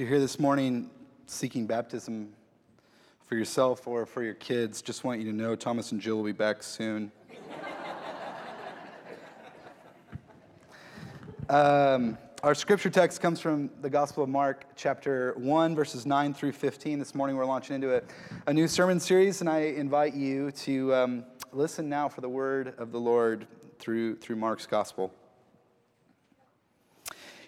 you're here this morning seeking baptism for yourself or for your kids, just want you to know Thomas and Jill will be back soon. um, our scripture text comes from the Gospel of Mark, chapter 1, verses 9 through 15. This morning we're launching into a, a new sermon series, and I invite you to um, listen now for the word of the Lord through, through Mark's Gospel.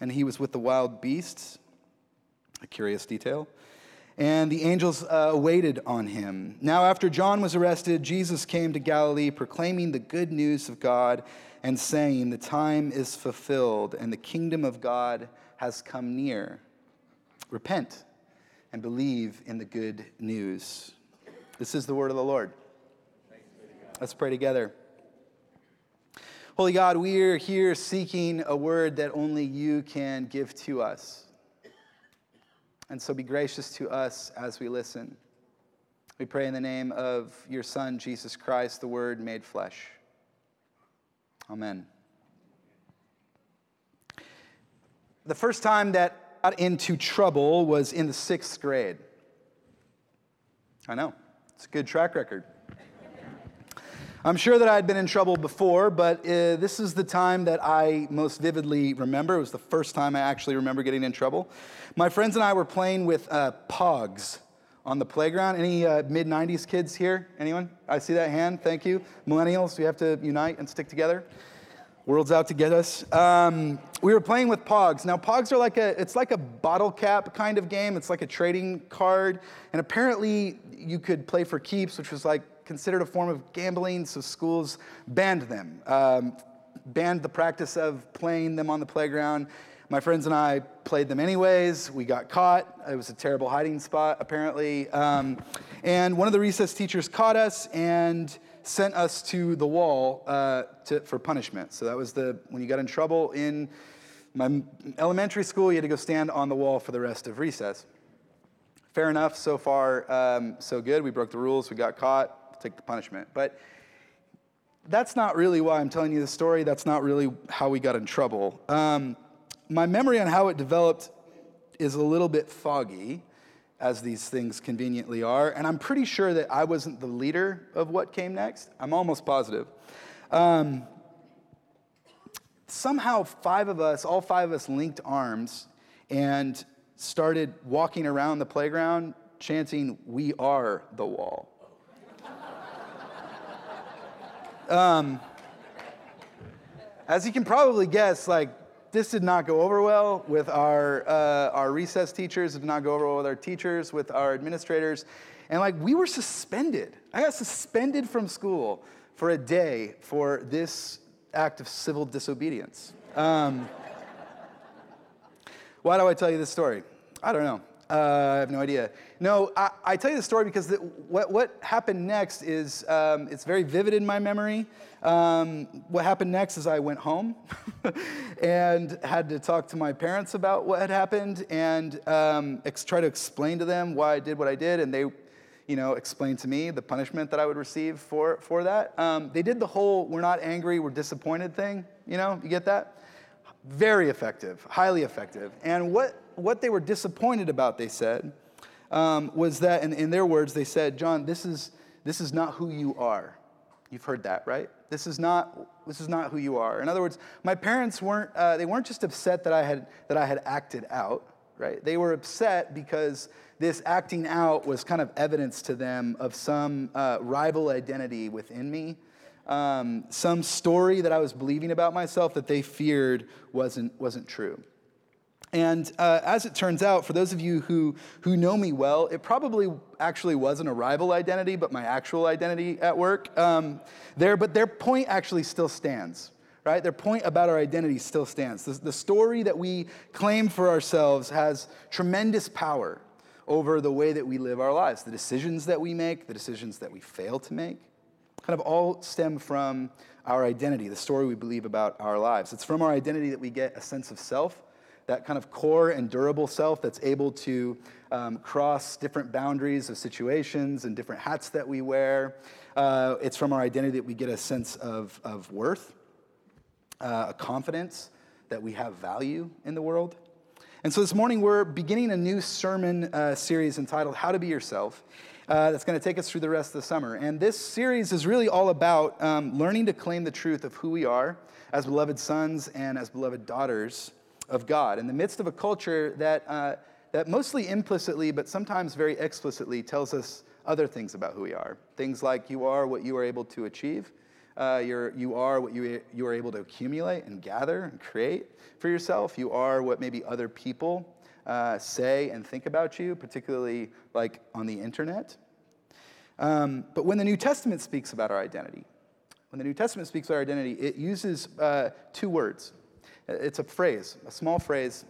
and he was with the wild beasts. A curious detail and the angels uh, waited on him. Now, after John was arrested, Jesus came to Galilee proclaiming the good news of God and saying, The time is fulfilled and the kingdom of God has come near. Repent and believe in the good news. This is the word of the Lord. Let's pray together. Holy God, we are here seeking a word that only you can give to us. And so be gracious to us as we listen. We pray in the name of your Son, Jesus Christ, the Word made flesh. Amen. The first time that I got into trouble was in the sixth grade. I know, it's a good track record. I'm sure that I had been in trouble before, but uh, this is the time that I most vividly remember. It was the first time I actually remember getting in trouble. My friends and I were playing with uh, Pogs on the playground. Any uh, mid 90s kids here? Anyone? I see that hand. Thank you. Millennials, we have to unite and stick together. World's out to get us. Um, we were playing with Pogs. Now, Pogs are like a, it's like a bottle cap kind of game. It's like a trading card. And apparently, you could play for keeps, which was like considered a form of gambling, so schools banned them, um, banned the practice of playing them on the playground. My friends and I played them anyways. We got caught. It was a terrible hiding spot, apparently. Um, and one of the recess teachers caught us and sent us to the wall uh, to, for punishment. So that was the when you got in trouble in my elementary school, you had to go stand on the wall for the rest of recess. Fair enough, so far, um, so good. We broke the rules, we got caught take the punishment. But that's not really why I'm telling you the story. That's not really how we got in trouble. Um, my memory on how it developed is a little bit foggy, as these things conveniently are. And I'm pretty sure that I wasn't the leader of what came next. I'm almost positive. Um, somehow, five of us, all five of us, linked arms and started walking around the playground chanting, We are the wall. Um, as you can probably guess, like this did not go over well with our uh, our recess teachers. It did not go over well with our teachers, with our administrators, and like we were suspended. I got suspended from school for a day for this act of civil disobedience. Um, why do I tell you this story? I don't know. Uh, I have no idea. No, I, I tell you the story because the, what, what happened next is um, it's very vivid in my memory. Um, what happened next is I went home and had to talk to my parents about what had happened and um, ex- try to explain to them why I did what I did, and they, you know, explained to me the punishment that I would receive for for that. Um, they did the whole "we're not angry, we're disappointed" thing. You know, you get that? Very effective, highly effective. And what what they were disappointed about, they said, um, was that, in, in their words, they said, John, this is, this is not who you are. You've heard that, right? This is not, this is not who you are. In other words, my parents weren't, uh, they weren't just upset that I, had, that I had acted out, right? They were upset because this acting out was kind of evidence to them of some uh, rival identity within me, um, some story that I was believing about myself that they feared wasn't, wasn't true. And uh, as it turns out, for those of you who, who know me well, it probably actually wasn't a rival identity, but my actual identity at work um, there. But their point actually still stands. right? Their point about our identity still stands. The, the story that we claim for ourselves has tremendous power over the way that we live our lives, the decisions that we make, the decisions that we fail to make, kind of all stem from our identity, the story we believe about our lives. It's from our identity that we get a sense of self, that kind of core and durable self that's able to um, cross different boundaries of situations and different hats that we wear. Uh, it's from our identity that we get a sense of, of worth, uh, a confidence that we have value in the world. And so this morning we're beginning a new sermon uh, series entitled How to Be Yourself. Uh, that's going to take us through the rest of the summer. And this series is really all about um, learning to claim the truth of who we are as beloved sons and as beloved daughters of God in the midst of a culture that, uh, that mostly implicitly, but sometimes very explicitly, tells us other things about who we are. Things like you are what you are able to achieve, uh, you're, you are what you, you are able to accumulate and gather and create for yourself, you are what maybe other people uh, say and think about you, particularly like on the internet. Um, but when the New Testament speaks about our identity, when the New Testament speaks about our identity, it uses uh, two words it's a phrase, a small phrase,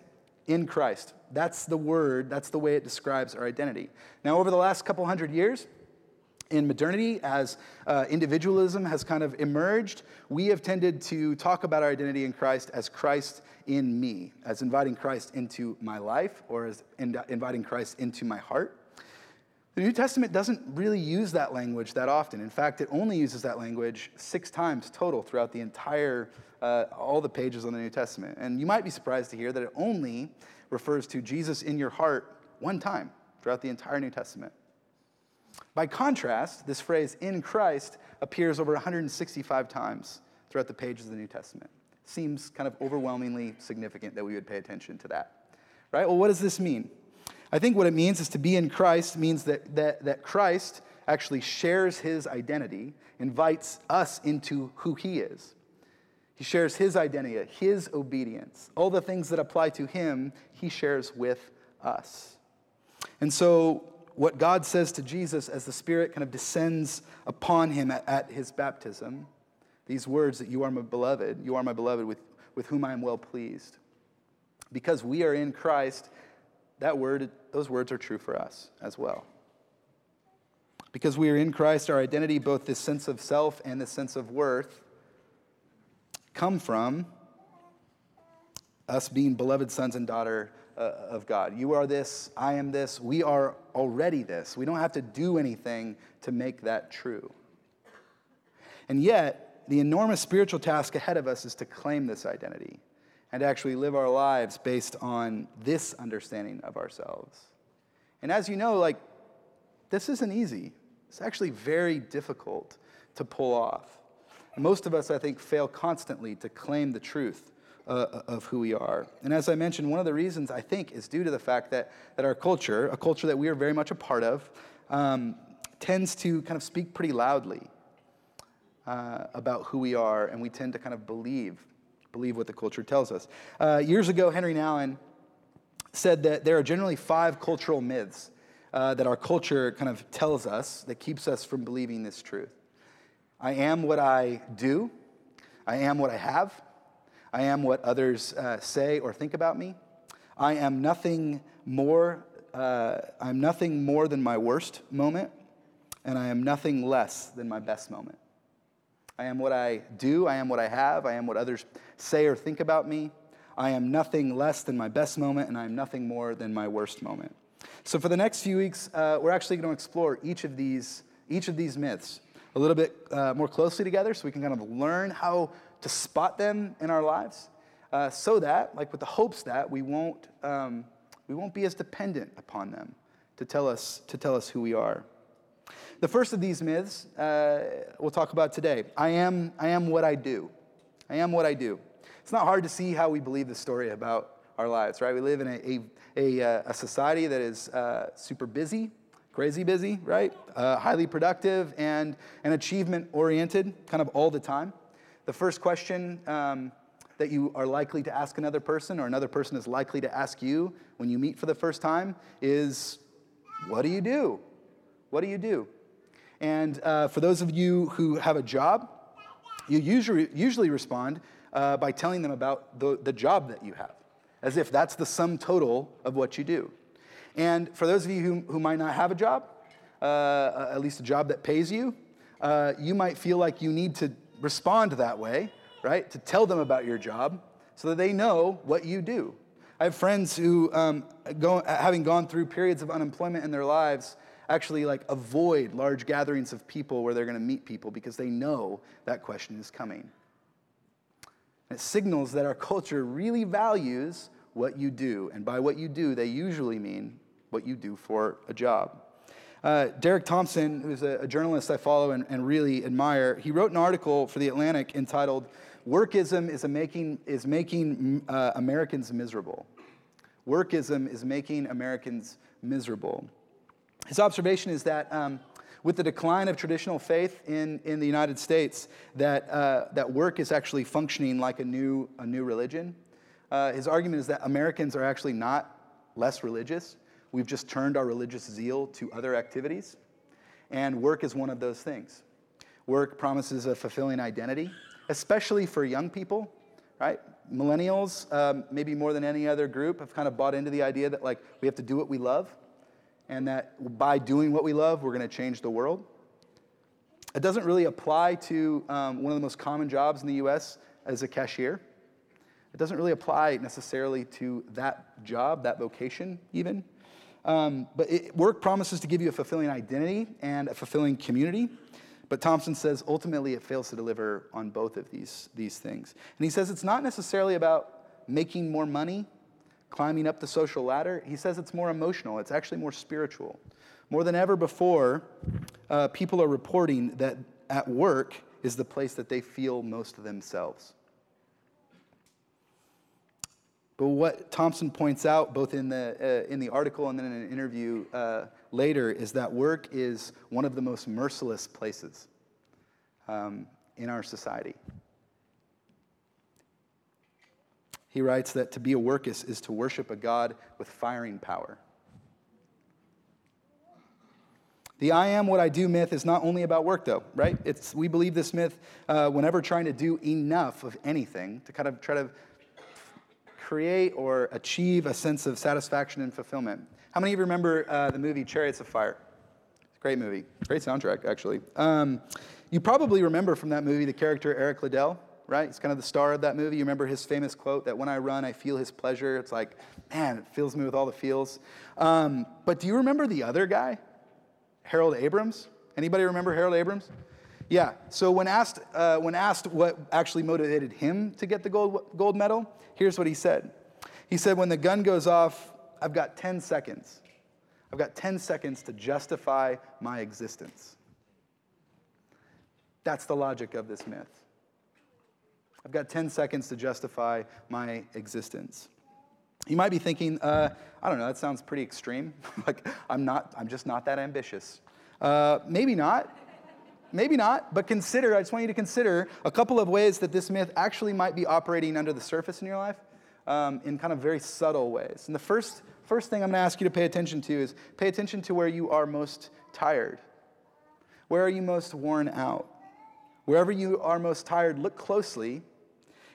in Christ. That's the word, that's the way it describes our identity. Now, over the last couple hundred years, in modernity, as uh, individualism has kind of emerged, we have tended to talk about our identity in Christ as Christ in me, as inviting Christ into my life or as in, inviting Christ into my heart. The New Testament doesn't really use that language that often. In fact, it only uses that language six times total throughout the entire, uh, all the pages on the New Testament. And you might be surprised to hear that it only refers to Jesus in your heart one time throughout the entire New Testament. By contrast, this phrase, in Christ, appears over 165 times throughout the pages of the New Testament. Seems kind of overwhelmingly significant that we would pay attention to that. Right? Well, what does this mean? I think what it means is to be in Christ means that, that, that Christ actually shares his identity, invites us into who he is. He shares his identity, his obedience. All the things that apply to him, he shares with us. And so, what God says to Jesus as the Spirit kind of descends upon him at, at his baptism, these words that you are my beloved, you are my beloved with, with whom I am well pleased. Because we are in Christ, that word, those words are true for us as well. Because we are in Christ, our identity, both this sense of self and this sense of worth, come from us being beloved sons and daughter uh, of God. You are this, I am this, we are already this. We don't have to do anything to make that true. And yet, the enormous spiritual task ahead of us is to claim this identity and actually live our lives based on this understanding of ourselves. And as you know, like, this isn't easy. It's actually very difficult to pull off. And most of us, I think, fail constantly to claim the truth uh, of who we are. And as I mentioned, one of the reasons I think is due to the fact that, that our culture, a culture that we are very much a part of, um, tends to kind of speak pretty loudly uh, about who we are, and we tend to kind of believe believe what the culture tells us. Uh, years ago, Henry Nouwen said that there are generally five cultural myths uh, that our culture kind of tells us that keeps us from believing this truth. I am what I do. I am what I have. I am what others uh, say or think about me. I am nothing more. Uh, I'm nothing more than my worst moment, and I am nothing less than my best moment. I am what I do. I am what I have. I am what others say or think about me. I am nothing less than my best moment, and I am nothing more than my worst moment. So, for the next few weeks, uh, we're actually going to explore each of these, each of these myths a little bit uh, more closely together so we can kind of learn how to spot them in our lives uh, so that, like with the hopes that, we won't, um, we won't be as dependent upon them to tell us, to tell us who we are. The first of these myths uh, we'll talk about today. I am, I am what I do. I am what I do. It's not hard to see how we believe the story about our lives, right? We live in a, a, a, a society that is uh, super busy, crazy busy, right? Uh, highly productive and, and achievement oriented, kind of all the time. The first question um, that you are likely to ask another person, or another person is likely to ask you when you meet for the first time, is What do you do? What do you do? And uh, for those of you who have a job, You usually, usually respond uh, by telling them about the, the job that you have, as if that's the sum total of what you do. And for those of you who, who might not have a job, uh, at least a job that pays you, uh, you might feel like you need to respond that way, right? To tell them about your job so that they know what you do. I have friends who, um, go, having gone through periods of unemployment in their lives, actually like avoid large gatherings of people where they're going to meet people because they know that question is coming. It signals that our culture really values what you do. And by what you do, they usually mean what you do for a job. Uh, Derek Thompson, who's a, a journalist I follow and, and, really admire, he wrote an article for The Atlantic entitled, Workism is, making, is making uh, Americans miserable. Workism is making Americans miserable. His observation is that um, with the decline of traditional faith in, in the United States, that, uh, that work is actually functioning like a new, a new religion. Uh, his argument is that Americans are actually not less religious. We've just turned our religious zeal to other activities. And work is one of those things. Work promises a fulfilling identity, especially for young people, right? Millennials, um, maybe more than any other group, have kind of bought into the idea that like we have to do what we love and that by doing what we love, we're going to change the world. It doesn't really apply to um, one of the most common jobs in the US as a cashier. It doesn't really apply necessarily to that job, that vocation, even. Um, but it, work promises to give you a fulfilling identity and a fulfilling community. But Thompson says ultimately it fails to deliver on both of these, these things. And he says it's not necessarily about making more money climbing up the social ladder, he says it's more emotional, it's actually more spiritual. More than ever before, uh, people are reporting that at work is the place that they feel most of themselves. But what Thompson points out, both in the, uh, in the article and then in an interview uh, later, is that work is one of the most merciless places um, in our society. He writes that to be a workist is to worship a God with firing power. The I am what I do myth is not only about work, though, right? It's, we believe this myth uh, whenever trying to do enough of anything to kind of try to create or achieve a sense of satisfaction and fulfillment. How many of you remember uh, the movie Chariots of Fire? Great movie, great soundtrack, actually. Um, you probably remember from that movie the character Eric Liddell right? He's kind of the star of that movie. You remember his famous quote that when I run, I feel his pleasure. It's like, man, it fills me with all the feels. Um, but do you remember the other guy, Harold Abrahams? Anybody remember Harold Abrahams? Yeah. So when asked, uh, when asked what actually motivated him to get the gold, gold medal, here's what he said. He said, when the gun goes off, I've got 10 seconds. I've got 10 seconds to justify my existence. That's the logic of this myth. I've got 10 seconds to justify my existence. You might be thinking, uh, I don't know, that sounds pretty extreme. like, I'm not, I'm just not that ambitious. Uh, maybe not. Maybe not, but consider, I just want you to consider a couple of ways that this myth actually might be operating under the surface in your life um, in kind of very subtle ways. And the first, first thing I'm going to ask you to pay attention to is pay attention to where you are most tired. Where are you most worn out? Wherever you are most tired, look closely,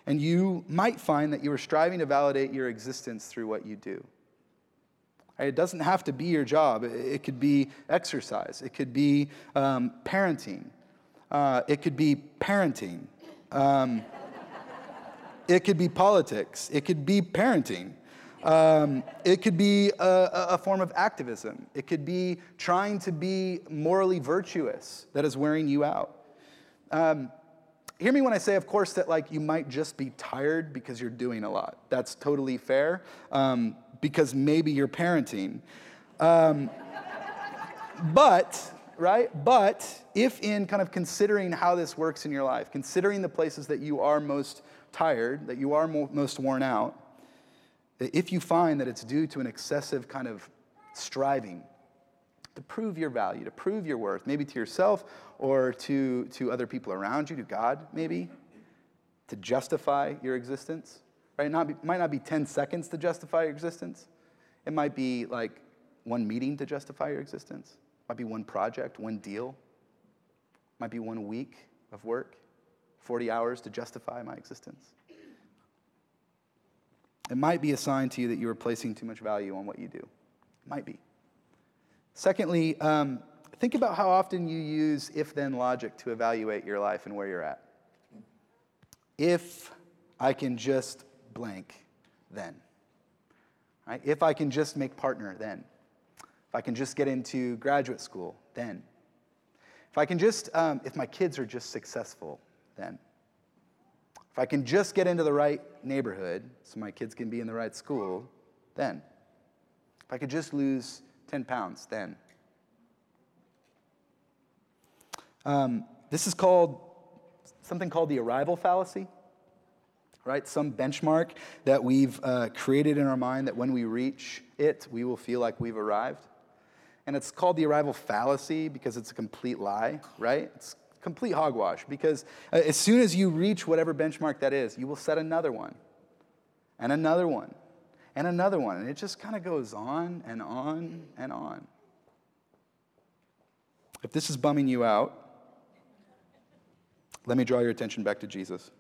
and you might find that you are striving to validate your existence through what you do. It doesn't have to be your job. It could be exercise. It could be um, parenting. Uh, it could be parenting. Um, it could be politics. It could be parenting. Um, it could be a, a, form of activism. It could be trying to be morally virtuous that is wearing you out. Um, hear me when I say, of course, that like you might just be tired because you're doing a lot. That's totally fair um, because maybe you're parenting. Um, but, right? But if in kind of considering how this works in your life, considering the places that you are most tired, that you are mo- most worn out, if you find that it's due to an excessive kind of striving to prove your value, to prove your worth, maybe to yourself or to, to other people around you, to God, maybe, to justify your existence. Right? It not might not be 10 seconds to justify your existence. It might be like one meeting to justify your existence. It might be one project, one deal. It might be one week of work 40 hours to justify my existence? It might be a sign to you that you are placing too much value on what you do. It might be. Secondly, um, think about how often you use if then logic to evaluate your life and where you're at. If I can just blank, then. Right? If I can just make partner, then. If I can just get into graduate school, then. If I can just, um, if my kids are just successful, then. If I can just get into the right neighborhood so my kids can be in the right school, then. If I could just lose 10 pounds, then. Um, this is called something called the arrival fallacy, right? Some benchmark that we've uh, created in our mind that when we reach it, we will feel like we've arrived. And it's called the arrival fallacy because it's a complete lie, right? It's complete hogwash because uh, as soon as you reach whatever benchmark that is, you will set another one and another one and another one. And it just kind of goes on and on and on. If this is bumming you out, let me draw your attention back to Jesus.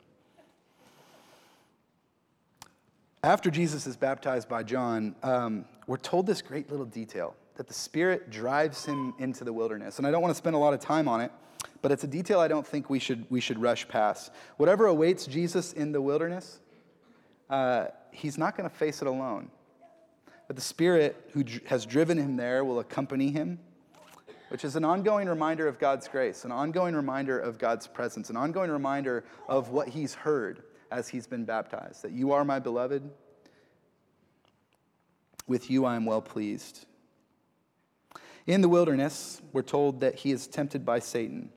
After Jesus is baptized by John, um, we're told this great little detail that the Spirit drives him into the wilderness. And I don't want to spend a lot of time on it, but it's a detail I don't think we should, we should rush past. Whatever awaits Jesus in the wilderness, uh, he's not going to face it alone. But the Spirit who has driven him there will accompany him, which is an ongoing reminder of God's grace, an ongoing reminder of God's presence, an ongoing reminder of what he's heard as he's been baptized that you are my beloved. With you I am well pleased. In the wilderness, we're told that he is tempted by Satan.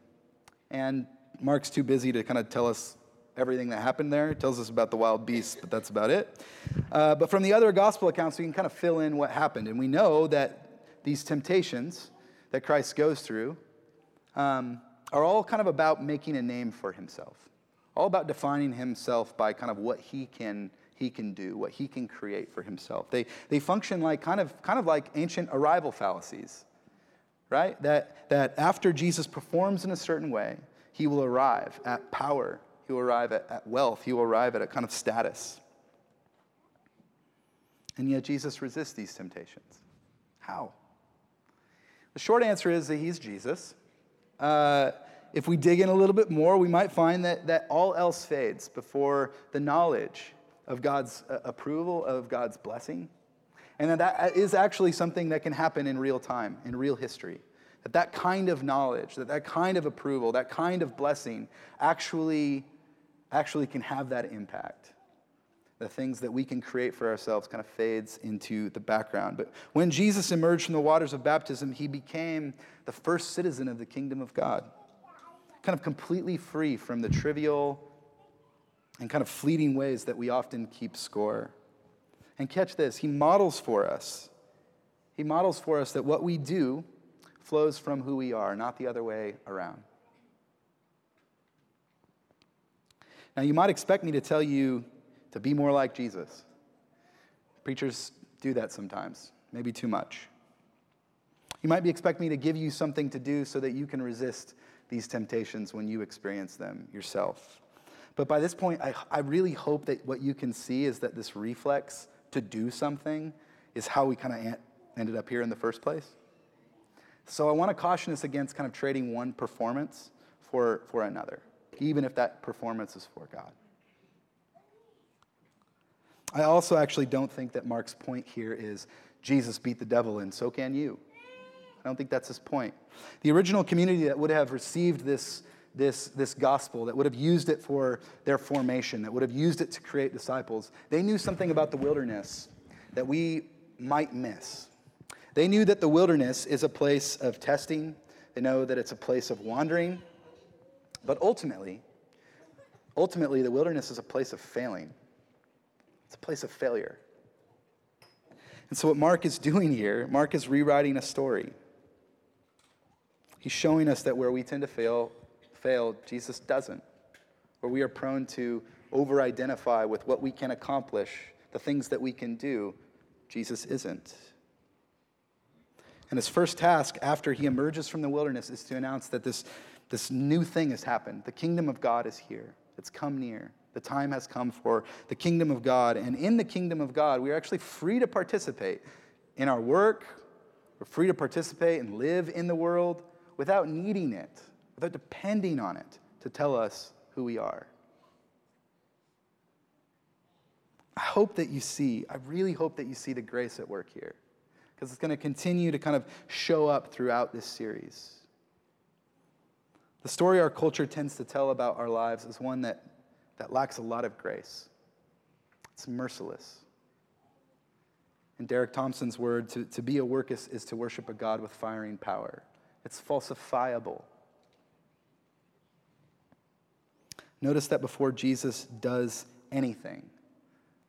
And Mark's too busy to kind of tell us everything that happened there. He tells us about the wild beasts, but that's about it. Uh, but from the other gospel accounts, we can kind of fill in what happened. And we know that these temptations that Christ goes through um, are all kind of about making a name for himself, all about defining himself by kind of what he can he can do, what he can create for himself. They, they function like kind of, kind of like ancient arrival fallacies right? That, that after Jesus performs in a certain way, he will arrive at power, he will arrive at, at wealth, he will arrive at a kind of status. And yet Jesus resists these temptations. How? The short answer is that he's Jesus. Uh, if we dig in a little bit more, we might find that, that all else fades before the knowledge of God's uh, approval, of God's blessing, and that that is actually something that can happen in real time, in real history. That that kind of knowledge, that that kind of approval, that kind of blessing actually, actually can have that impact. The things that we can create for ourselves kind of fades into the background. But when Jesus emerged from the waters of baptism, he became the first citizen of the kingdom of God, kind of completely free from the trivial and kind of fleeting ways that we often keep score. And catch this, he models for us. He models for us that what we do flows from who we are, not the other way around. Now, you might expect me to tell you to be more like Jesus. Preachers do that sometimes, maybe too much. You might be expecting me to give you something to do so that you can resist these temptations when you experience them yourself. But by this point, I, I really hope that what you can see is that this reflex to do something is how we kind of ended up here in the first place. So I want to caution us against kind of trading one performance for, for another, even if that performance is for God. I also actually don't think that Mark's point here is Jesus beat the devil and so can you. I don't think that's his point. The original community that would have received this, this, this gospel, that would have used it for their formation, that would have used it to create disciples, they knew something about the wilderness that we might miss. They knew that the wilderness is a place of testing, they know that it's a place of wandering, but ultimately, ultimately, the wilderness is a place of failing. It's a place of failure. And so, what Mark is doing here, Mark is rewriting a story. He's showing us that where we tend to fail, fail, Jesus doesn't. Where we are prone to over identify with what we can accomplish, the things that we can do, Jesus isn't. And his first task after he emerges from the wilderness is to announce that this, this new thing has happened. The kingdom of God is here, it's come near. The time has come for the kingdom of God. And in the kingdom of God, we are actually free to participate in our work. We're free to participate and live in the world without needing it, without depending on it to tell us who we are. I hope that you see, I really hope that you see the grace at work here, because it's going to continue to kind of show up throughout this series. The story our culture tends to tell about our lives is one that, that lacks a lot of grace. It's merciless. In Derek Thompson's word, to, to be a workist is to worship a God with firing power. It's falsifiable. Notice that before Jesus does anything,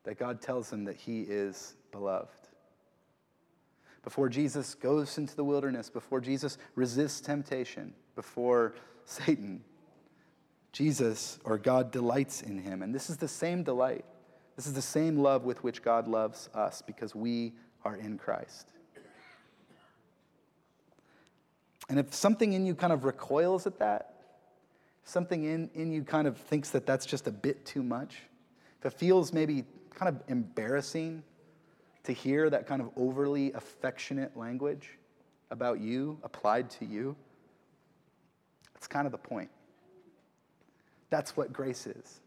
that God tells him that he is beloved. Before Jesus goes into the wilderness, before Jesus resists temptation, before Satan, Jesus or God delights in him. And this is the same delight. This is the same love with which God loves us because we are in Christ. And if something in you kind of recoils at that, something in, in you kind of thinks that that's just a bit too much, if it feels maybe kind of embarrassing to hear that kind of overly affectionate language about you applied to you. That's kind of the point. That's what grace is.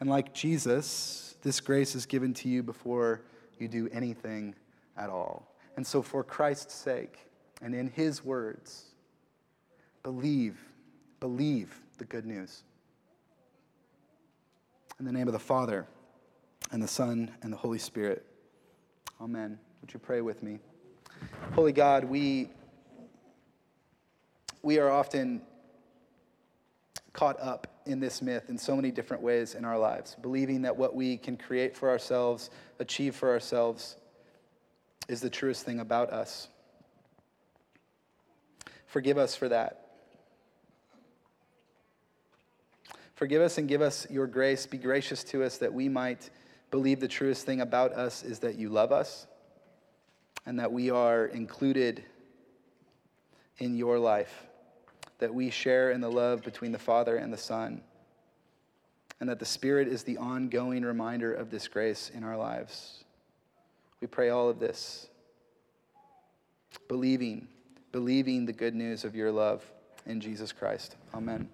And like Jesus, this grace is given to you before you do anything at all. And so, for Christ's sake and in his words, believe, believe the good news. In the name of the Father, and the Son, and the Holy Spirit. Amen. Would you pray with me? Holy God, we, we are often caught up in this myth in so many different ways in our lives, believing that what we can create for ourselves, achieve for ourselves, is the truest thing about us. Forgive us for that. Forgive us and give us your grace. Be gracious to us that we might believe the truest thing about us is that you love us and that we are included in your life, that we share in the love between the Father and the Son, and that the Spirit is the ongoing reminder of this grace in our lives. We pray all of this, believing, believing the good news of your love in Jesus Christ. Amen.